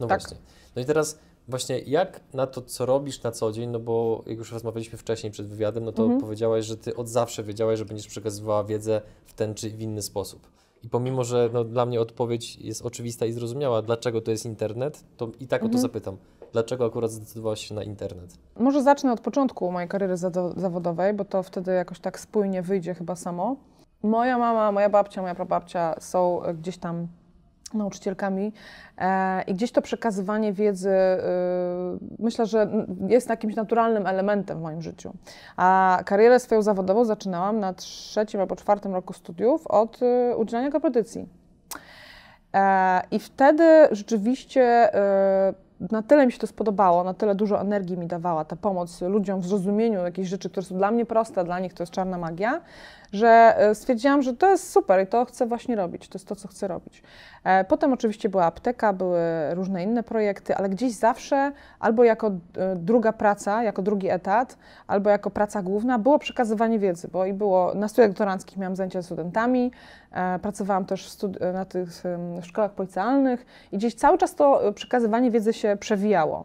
No Tak. właśnie. No i teraz właśnie jak na to, co robisz na co dzień, no bo jak już rozmawialiśmy wcześniej przed wywiadem, no to Mhm. powiedziałaś, że Ty od zawsze wiedziałaś, że będziesz przekazywała wiedzę w ten czy w inny sposób. I pomimo, że no, dla mnie odpowiedź jest oczywista i zrozumiała, dlaczego to jest internet, to i tak o to Mhm. zapytam. Dlaczego akurat zdecydowałaś się na internet? Może zacznę od początku mojej kariery zawodowej, bo to wtedy jakoś tak spójnie wyjdzie chyba samo. Moja mama, moja babcia, moja prababcia są gdzieś tam nauczycielkami e, i gdzieś to przekazywanie wiedzy e, myślę, że jest jakimś naturalnym elementem w moim życiu. A karierę swoją zawodową zaczynałam na trzecim albo czwartym roku studiów od e, udzielania korepetycji. E, I wtedy rzeczywiście na tyle mi się to spodobało, na tyle dużo energii mi dawała ta pomoc ludziom w zrozumieniu jakichś rzeczy, które są dla mnie proste, dla nich to jest czarna magia, że e, stwierdziłam, że to jest super i to chcę właśnie robić, to jest to, co chcę robić. E, Potem oczywiście była apteka, były różne inne projekty, ale gdzieś zawsze albo jako e, druga praca, jako drugi etat, albo jako praca główna było przekazywanie wiedzy, bo i było na studiach doktoranckich miałam zajęcia studentami, pracowałam też na tych szkołach policealnych i gdzieś cały czas to przekazywanie wiedzy się przewijało.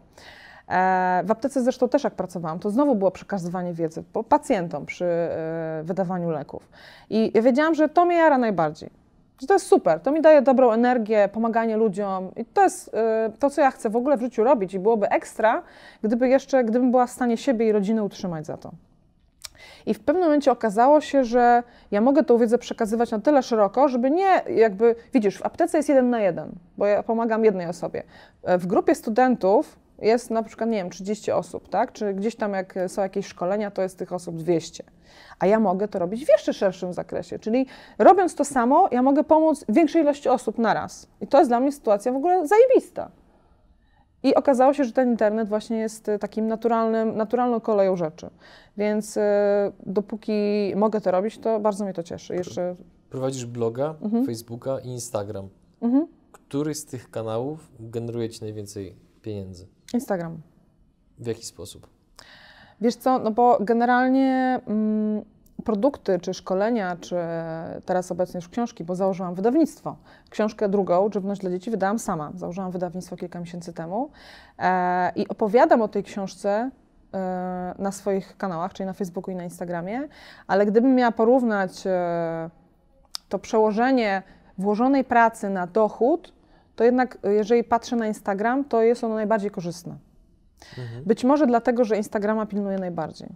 E, W aptece zresztą też jak pracowałam, to znowu było przekazywanie wiedzy pacjentom przy e, wydawaniu leków. I ja wiedziałam, że to mnie jara najbardziej. Że to jest super, to mi daje dobrą energię, pomaganie ludziom i to jest e, to, co ja chcę w ogóle w życiu robić i byłoby ekstra, gdyby jeszcze, gdybym była w stanie siebie i rodziny utrzymać za to. I w pewnym momencie okazało się, że ja mogę tą wiedzę przekazywać na tyle szeroko, żeby nie jakby, widzisz, w aptece jest jeden na jeden, bo ja pomagam jednej osobie. W grupie studentów jest na przykład, nie wiem, 30 osób, tak? Czy gdzieś tam jak są jakieś szkolenia, to jest tych osób 200. A ja mogę to robić w jeszcze szerszym zakresie, czyli robiąc to samo, ja mogę pomóc większej ilości osób naraz. I to jest dla mnie sytuacja w ogóle zajebista. I okazało się, że ten internet właśnie jest e, takim naturalnym, naturalną koleją rzeczy. Więc e, dopóki mogę to robić, to bardzo mnie to cieszy. Jeszcze Prowadzisz bloga, Mhm. Facebooka i Instagram. mhm. Który z tych kanałów generuje Ci najwięcej pieniędzy? Instagram. W jaki sposób? Wiesz co, no bo generalnie mm, produkty, czy szkolenia, czy teraz obecnie już książki, bo założyłam wydawnictwo. Książkę drugą, Żywność dla dzieci, wydałam sama. Założyłam wydawnictwo kilka miesięcy temu e, i opowiadam o tej książce e, na swoich kanałach, czyli na Facebooku i na Instagramie, ale gdybym miała porównać e, to przełożenie włożonej pracy na dochód, to jednak e, jeżeli patrzę na Instagram, to jest ono najbardziej korzystne. Mhm. Być może dlatego, że Instagrama pilnuję najbardziej.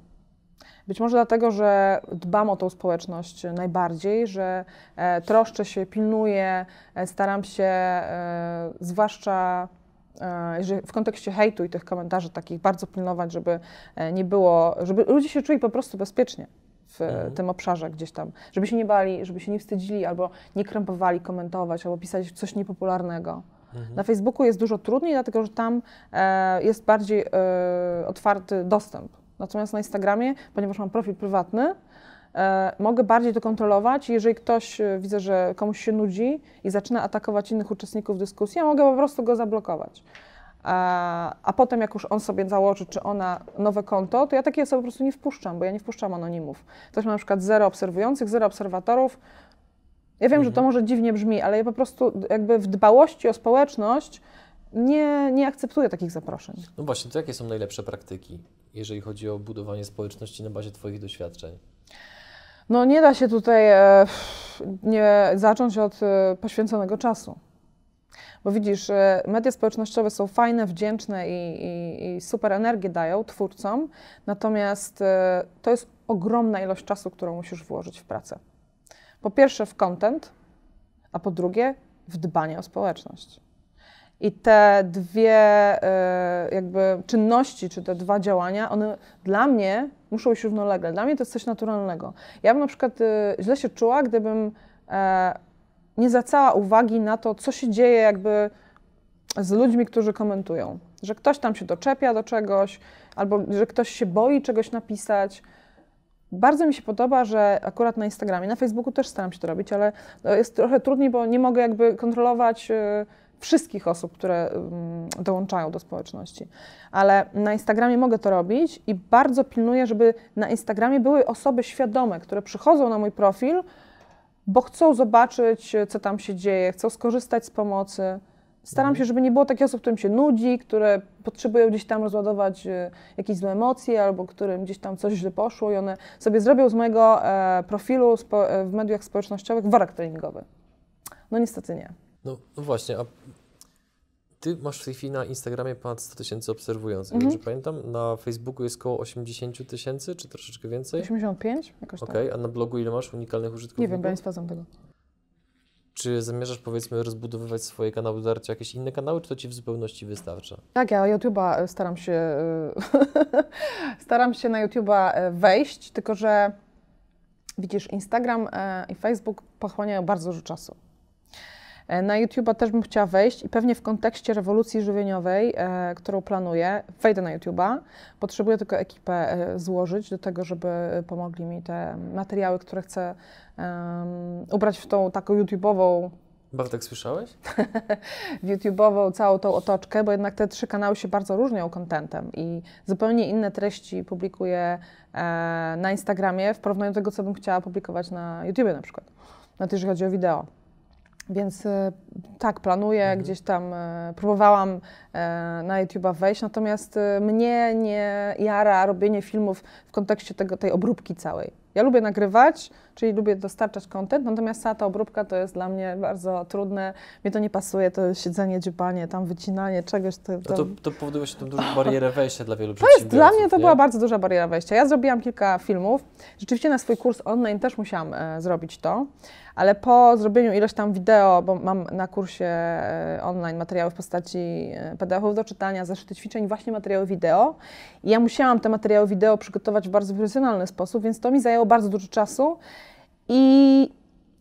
Być może dlatego, że dbam o tą społeczność najbardziej, że e, troszczę się, pilnuję, e, staram się, e, zwłaszcza e, w kontekście hejtu i tych komentarzy takich, bardzo pilnować, żeby e, nie było, żeby ludzie się czuli po prostu bezpiecznie w e, Mhm. tym obszarze gdzieś tam, żeby się nie bali, żeby się nie wstydzili albo nie krępowali komentować albo pisać coś niepopularnego. Mhm. Na Facebooku jest dużo trudniej, dlatego że tam e, jest bardziej e, otwarty dostęp. Natomiast na Instagramie, ponieważ mam profil prywatny, e, mogę bardziej to kontrolować. Jeżeli ktoś, e, widzę, że komuś się nudzi i zaczyna atakować innych uczestników dyskusji, ja mogę po prostu go zablokować. A, a potem, jak już on sobie założy, czy ona nowe konto, to ja takiej osoby po prostu nie wpuszczam, bo ja nie wpuszczam anonimów. Ktoś ma na przykład zero obserwujących, zero obserwatorów. Ja wiem, że to Mhm. może dziwnie brzmi, ale ja po prostu jakby w dbałości o społeczność nie, nie akceptuję takich zaproszeń. No właśnie, to jakie są najlepsze praktyki, jeżeli chodzi o budowanie społeczności na bazie Twoich doświadczeń? No nie da się tutaj e, nie zacząć od e, poświęconego czasu. Bo widzisz, e, media społecznościowe są fajne, wdzięczne i, i, i super energię dają twórcom, natomiast e, to jest ogromna ilość czasu, którą musisz włożyć w pracę. Po pierwsze w content, a po drugie w dbanie o społeczność. I te dwie e, jakby czynności, czy te dwa działania, one dla mnie muszą iść równolegle. Dla mnie to jest coś naturalnego. Ja bym na przykład źle się czuła, gdybym e, nie zwracała uwagi na to, co się dzieje jakby z ludźmi, którzy komentują. Że ktoś tam się doczepia do czegoś, albo że ktoś się boi czegoś napisać. Bardzo mi się podoba, że akurat na Instagramie, na Facebooku też staram się to robić, ale to jest trochę trudniej, bo nie mogę jakby kontrolować e, wszystkich osób, które mm, dołączają do społeczności. Ale na Instagramie mogę to robić i bardzo pilnuję, żeby na Instagramie były osoby świadome, które przychodzą na mój profil, bo chcą zobaczyć, co tam się dzieje, chcą skorzystać z pomocy. Staram Mhm. się, żeby nie było takich osób, którym się nudzi, które potrzebują gdzieś tam rozładować e, jakieś złe emocje, albo którym gdzieś tam coś źle poszło i one sobie zrobią z mojego e, profilu e, w mediach społecznościowych worek treningowy. No niestety nie. No, no właśnie, a Ty masz w tej chwili na Instagramie ponad 100 tysięcy obserwujących, Mhm. dobrze pamiętam? Na Facebooku jest około 80 tysięcy, czy troszeczkę więcej? 85? Jakoś Okej, tak. a na blogu ile masz unikalnych Nie użytkowników? wiem, bo ja nie sprawdzam tego. Czy zamierzasz, powiedzmy, rozbudowywać swoje kanały, dotarcia jakieś inne kanały, czy to Ci w zupełności wystarcza? Tak, ja YouTube'a e, staram się, e, staram się na YouTube'a e, wejść, tylko że widzisz, Instagram i Facebook pochłaniają bardzo dużo czasu. Na YouTube'a też bym chciała wejść i pewnie w kontekście rewolucji żywieniowej, e, którą planuję, wejdę na YouTube'a. Potrzebuję tylko ekipę e, złożyć do tego, żeby pomogli mi te materiały, które chcę um, ubrać w tą taką YouTube'ową Bartek, słyszałeś? YouTube'ową całą tą otoczkę, bo jednak te trzy kanały się bardzo różnią kontentem i zupełnie inne treści publikuję e, na Instagramie w porównaniu do tego, co bym chciała publikować na YouTubie na przykład, na jeżeli chodzi o wideo. Więc e, tak, planuję, mhm. gdzieś tam e, próbowałam e, na YouTube'a wejść, natomiast mnie nie jara robienie filmów w kontekście tego, tej obróbki całej. Ja lubię nagrywać, czyli lubię dostarczać content, natomiast cała ta obróbka to jest dla mnie bardzo trudne. Mnie to nie pasuje, to siedzenie, dziubanie, tam wycinanie czegoś. To, to... to, to powoduje się tą dużą barierę wejścia dla wielu To jest, dla mnie to nie? była bardzo duża bariera wejścia. Ja zrobiłam kilka filmów. Rzeczywiście na swój kurs online też musiałam e, zrobić to, ale po zrobieniu ilość tam wideo, bo mam na kursie e, online materiały w postaci e, PDF-ów do czytania, zeszyty ćwiczeń, właśnie materiały wideo. I ja musiałam te materiały wideo przygotować w bardzo profesjonalny sposób, więc to mi zajęło bardzo dużo czasu. I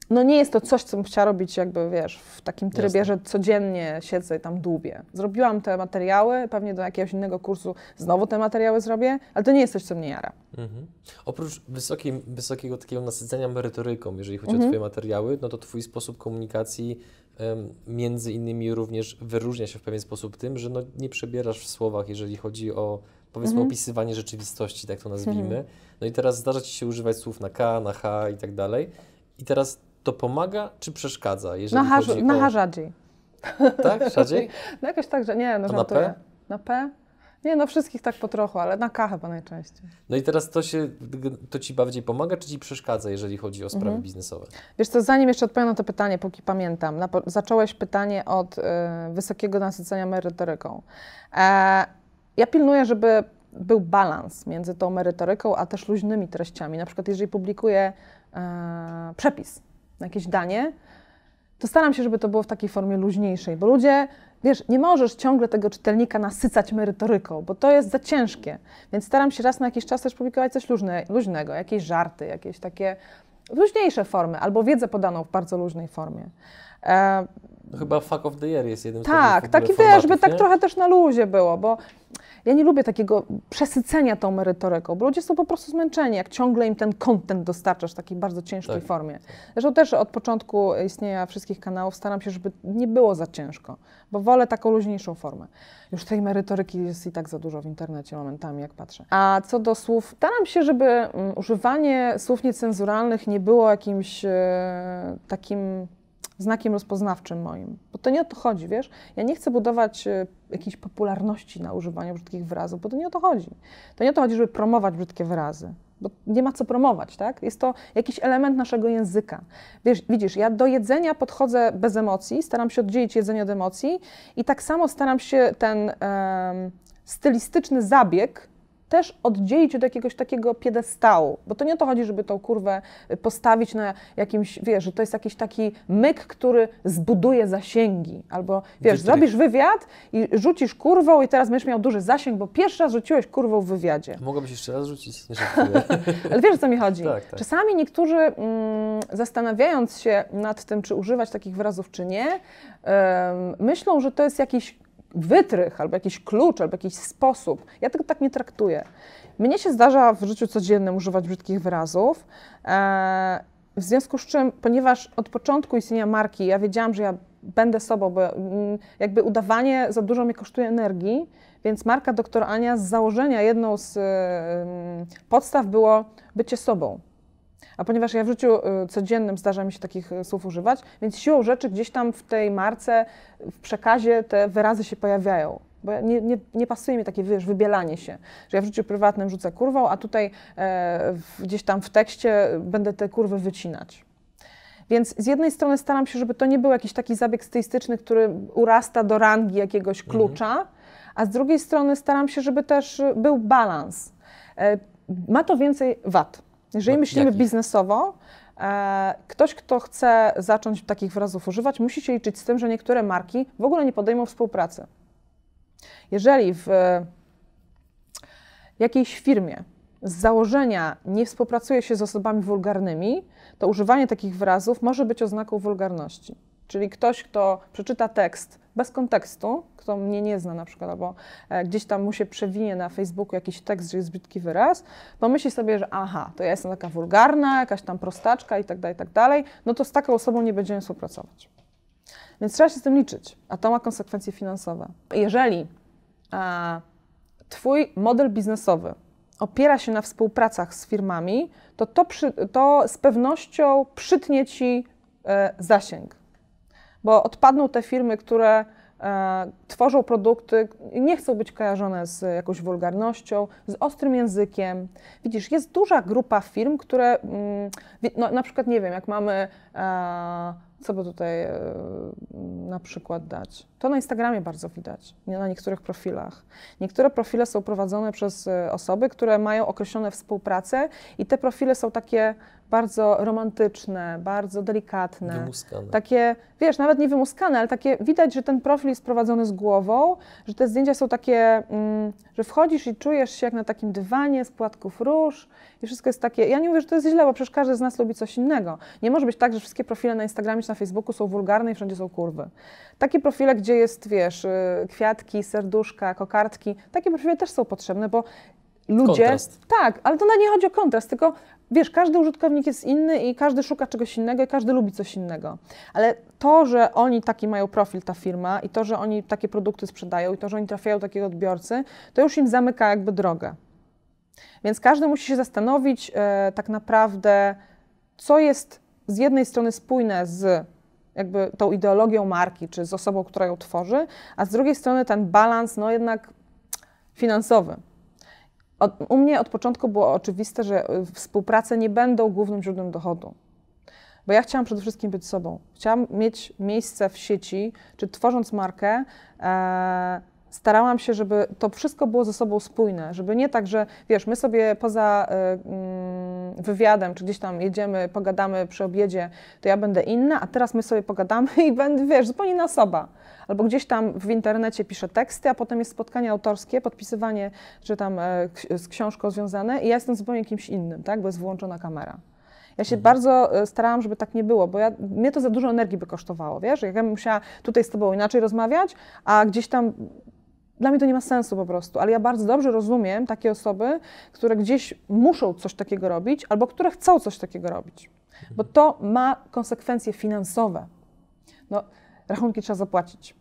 no nie jest to coś, co bym chciała robić jakby, wiesz, w takim trybie, Jasne. że codziennie siedzę i tam dłubię. Zrobiłam te materiały, pewnie do jakiegoś innego kursu znowu te materiały zrobię, ale to nie jest coś, co mnie jara. Mhm. Oprócz wysokiej, wysokiego takiego nasycenia merytoryką, jeżeli chodzi mhm. o Twoje materiały, no to Twój sposób komunikacji um, między innymi również wyróżnia się w pewien sposób tym, że no nie przebierasz w słowach, jeżeli chodzi o powiedzmy mhm. opisywanie rzeczywistości, tak to nazwijmy. No i teraz zdarza Ci się używać słów na K, na H i tak dalej. I teraz to pomaga czy przeszkadza, jeżeli na chodzi na o... H rzadziej. Tak? Rzadziej? no jakoś tak, że nie, no na P? Na P? Nie, no wszystkich tak po trochu, ale na K chyba najczęściej. No i teraz to się, to Ci bardziej pomaga, czy Ci przeszkadza, jeżeli chodzi o sprawy mhm. biznesowe? Wiesz co, zanim jeszcze odpowiem na to pytanie, póki pamiętam, zacząłeś pytanie od y, wysokiego nasycenia merytoryką. E, ja pilnuję, żeby był balans między tą merytoryką, a też luźnymi treściami. Na przykład, jeżeli publikuję e, przepis na jakieś danie, to staram się, żeby to było w takiej formie luźniejszej, bo ludzie, wiesz, nie możesz ciągle tego czytelnika nasycać merytoryką, bo to jest za ciężkie. Więc staram się raz na jakiś czas też publikować coś luźne, luźnego, jakieś żarty, jakieś takie luźniejsze formy, albo wiedzę podaną w bardzo luźnej formie. E, Chyba Fuck of the Year jest jednym tak, z takich Tak, taki wiesz, żeby tak trochę też na luzie było, bo ja nie lubię takiego przesycenia tą merytoryką, bo ludzie są po prostu zmęczeni, jak ciągle im ten content dostarczasz w takiej bardzo ciężkiej tak. formie. Zresztą też od początku istnienia wszystkich kanałów staram się, żeby nie było za ciężko, bo wolę taką luźniejszą formę. Już tej merytoryki jest i tak za dużo w internecie momentami, jak patrzę. A co do słów, staram się, żeby um, używanie słów niecenzuralnych nie było jakimś e, takim znakiem rozpoznawczym moim. Bo to nie o to chodzi, wiesz? Ja nie chcę budować e, jakiejś popularności na używaniu brzydkich wyrazów, bo to nie o to chodzi. To nie o to chodzi, żeby promować brzydkie wyrazy, bo nie ma co promować, tak? Jest to jakiś element naszego języka. Wiesz, widzisz, ja do jedzenia podchodzę bez emocji, staram się oddzielić jedzenie od emocji i tak samo staram się ten um, stylistyczny zabieg też oddzielić od jakiegoś takiego piedestału, bo to nie o to chodzi, żeby tą kurwę postawić na jakimś, wiesz, że to jest jakiś taki myk, który zbuduje zasięgi, albo wiesz, zrobisz wywiad i rzucisz kurwą i teraz będziesz miał duży zasięg, bo pierwszy raz rzuciłeś kurwą w wywiadzie. Mogłabyś jeszcze raz rzucić, Ale wiesz, o co mi chodzi? Tak, tak. Czasami niektórzy mm, zastanawiając się nad tym, czy używać takich wyrazów, czy nie, myślą, że to jest jakiś wytrych, albo jakiś klucz, albo jakiś sposób. Ja tego tak nie traktuję. Mnie się zdarza w życiu codziennym używać brzydkich wyrazów. E, w związku z czym, ponieważ od początku istnienia marki ja wiedziałam, że ja będę sobą, bo mm, jakby udawanie za dużo mnie kosztuje energii, więc marka Doktor Ania z założenia jedną z podstaw było bycie sobą. A ponieważ ja w życiu y, codziennym zdarza mi się takich y, słów używać, więc siłą rzeczy gdzieś tam w tej marce, w przekazie te wyrazy się pojawiają. Bo nie, nie, nie pasuje mi takie, wiesz, wybielanie się, że ja w życiu prywatnym rzucę kurwą, a tutaj e, gdzieś tam w tekście będę te kurwy wycinać. Więc z jednej strony staram się, żeby to nie był jakiś taki zabieg stylistyczny, który urasta do rangi jakiegoś mhm. klucza, mhm. a z drugiej strony staram się, żeby też był balans. E, ma to więcej wad. Jeżeli No, myślimy jakich? biznesowo, e, ktoś, kto chce zacząć takich wyrazów używać, musi się liczyć z tym, że niektóre marki w ogóle nie podejmą współpracy. Jeżeli w jakiejś firmie z założenia nie współpracuje się z osobami wulgarnymi, to używanie takich wyrazów może być oznaką wulgarności. Czyli ktoś, kto przeczyta tekst bez kontekstu, kto mnie nie zna na przykład, albo e, gdzieś tam mu się przewinie na Facebooku jakiś tekst, że jest brzydki wyraz, pomyśli sobie, że aha, to ja jestem taka wulgarna, jakaś tam prostaczka i tak dalej, i tak dalej, no to z taką osobą nie będziemy współpracować. Więc trzeba się z tym liczyć, a to ma konsekwencje finansowe. Jeżeli a, Twój model biznesowy opiera się na współpracach z firmami, to to, przy, to z pewnością przytnie Ci e, zasięg. Bo odpadną te firmy, które e, tworzą produkty i nie chcą być kojarzone z jakąś wulgarnością, z ostrym językiem. Widzisz, jest duża grupa firm, które, mm, no, na przykład, nie wiem, jak mamy, e, co by tutaj e, na przykład dać, to na Instagramie bardzo widać, nie na niektórych profilach. Niektóre profile są prowadzone przez e, osoby, które mają określone współprace i te profile są takie bardzo romantyczne, bardzo delikatne. Wymuskane. Takie, wiesz, nawet nie wymuskane, ale takie widać, że ten profil jest prowadzony z głową, że te zdjęcia są takie, mm, że wchodzisz i czujesz się jak na takim dywanie z płatków róż i wszystko jest takie. Ja nie mówię, że to jest źle, bo przecież każdy z nas lubi coś innego. Nie może być tak, że wszystkie profile na Instagramie czy na Facebooku są wulgarne i wszędzie są kurwy. Takie profile, gdzie jest, wiesz, y, kwiatki, serduszka, kokardki, takie profile też są potrzebne, bo ludzie. Kontrast. Tak, ale to nawet nie chodzi o kontrast, tylko wiesz, każdy użytkownik jest inny i każdy szuka czegoś innego i każdy lubi coś innego. Ale to, że oni taki mają profil, ta firma, i to, że oni takie produkty sprzedają, i to, że oni trafiają do takiego odbiorcy, to już im zamyka jakby drogę. Więc każdy musi się zastanowić e, tak naprawdę, co jest z jednej strony spójne z jakby tą ideologią marki, czy z osobą, która ją tworzy, a z drugiej strony ten balans, no jednak finansowy. Od, u mnie od początku było oczywiste, że y, współprace nie będą głównym źródłem dochodu. Bo ja chciałam przede wszystkim być sobą. Chciałam mieć miejsce w sieci, czy tworząc markę, e, starałam się, żeby to wszystko było ze sobą spójne, żeby nie tak, że wiesz, my sobie poza mm, wywiadem, czy gdzieś tam jedziemy, pogadamy przy obiedzie, to ja będę inna, a teraz my sobie pogadamy i będę, wiesz, zupełnie inna osoba. Albo gdzieś tam w internecie piszę teksty, a potem jest spotkanie autorskie, podpisywanie, że tam e, z książką związane i ja jestem zupełnie kimś innym, tak, bo jest włączona kamera. Ja się bardzo e, starałam, żeby tak nie było, bo ja, mnie to za dużo energii by kosztowało, wiesz? Jak ja bym musiała tutaj z tobą inaczej rozmawiać, a gdzieś tam dla mnie to nie ma sensu po prostu, ale ja bardzo dobrze rozumiem takie osoby, które gdzieś muszą coś takiego robić albo które chcą coś takiego robić, bo to ma konsekwencje finansowe. No, rachunki trzeba zapłacić.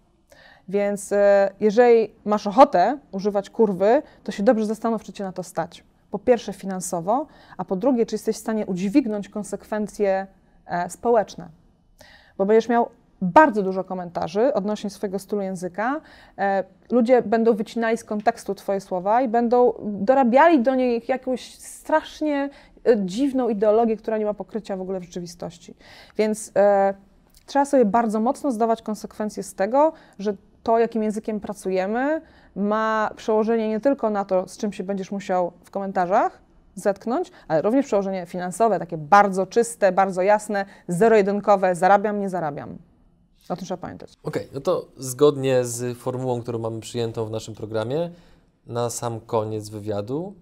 Więc e, jeżeli masz ochotę używać kurwy, to się dobrze zastanów, czy cię na to stać. Po pierwsze finansowo, a po drugie, czy jesteś w stanie udźwignąć konsekwencje e, społeczne. Bo będziesz miał bardzo dużo komentarzy odnośnie swojego stylu języka. E, ludzie będą wycinali z kontekstu Twoje słowa i będą dorabiali do niej jakąś strasznie e, dziwną ideologię, która nie ma pokrycia w ogóle w rzeczywistości. Więc e, trzeba sobie bardzo mocno zdawać konsekwencje z tego, że to, jakim językiem pracujemy, ma przełożenie nie tylko na to, z czym się będziesz musiał w komentarzach zetknąć, ale również przełożenie finansowe, takie bardzo czyste, bardzo jasne, zero-jedynkowe, zarabiam, nie zarabiam. O tym trzeba pamiętać. Okej, no to zgodnie z formułą, którą mamy przyjętą w naszym programie, na sam koniec wywiadu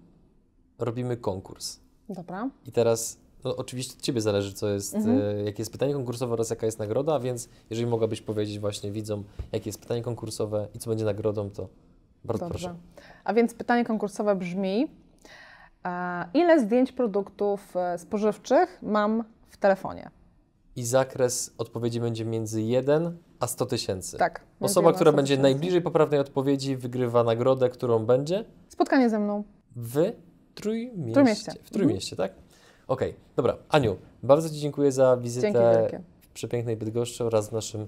robimy konkurs. Dobra. I teraz, no oczywiście od Ciebie zależy, co jest, Mhm. e, jakie jest pytanie konkursowe oraz jaka jest nagroda, więc jeżeli mogłabyś powiedzieć właśnie widzom, jakie jest pytanie konkursowe i co będzie nagrodą, to bardzo Dobrze. proszę. A więc pytanie konkursowe brzmi: e, ile zdjęć produktów e, spożywczych mam w telefonie? I zakres odpowiedzi będzie między 1 a 100 tysięcy. Tak. Osoba, która będzie najbliżej poprawnej odpowiedzi, wygrywa nagrodę, którą będzie Spotkanie ze mną. w Trójmieście. Trójmieście. W Trójmieście, tak? Okej, dobra. Aniu, bardzo Ci dziękuję za wizytę w przepięknej Bydgoszczy oraz w naszym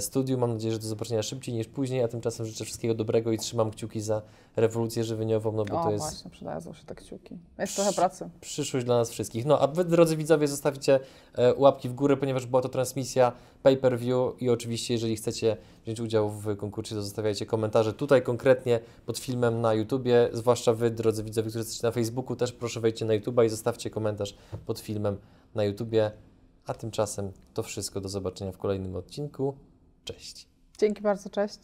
studiu. Mam nadzieję, że do zobaczenia szybciej niż później, a tymczasem życzę wszystkiego dobrego i trzymam kciuki za rewolucję żywieniową, no bo o, to jest właśnie, przydadzą się te kciuki. Jest trochę pracy. przyszłość dla nas wszystkich. No a Wy, drodzy widzowie, zostawcie e, łapki w górę, ponieważ była to transmisja pay-per-view i oczywiście, jeżeli chcecie wziąć udział w konkursie, to zostawiajcie komentarze tutaj konkretnie pod filmem na YouTubie, zwłaszcza Wy, drodzy widzowie, którzy jesteście na Facebooku, też proszę wejdźcie na YouTuba i zostawcie komentarz pod filmem na YouTubie. A tymczasem to wszystko, do zobaczenia w kolejnym odcinku. Cześć! Dzięki bardzo, cześć.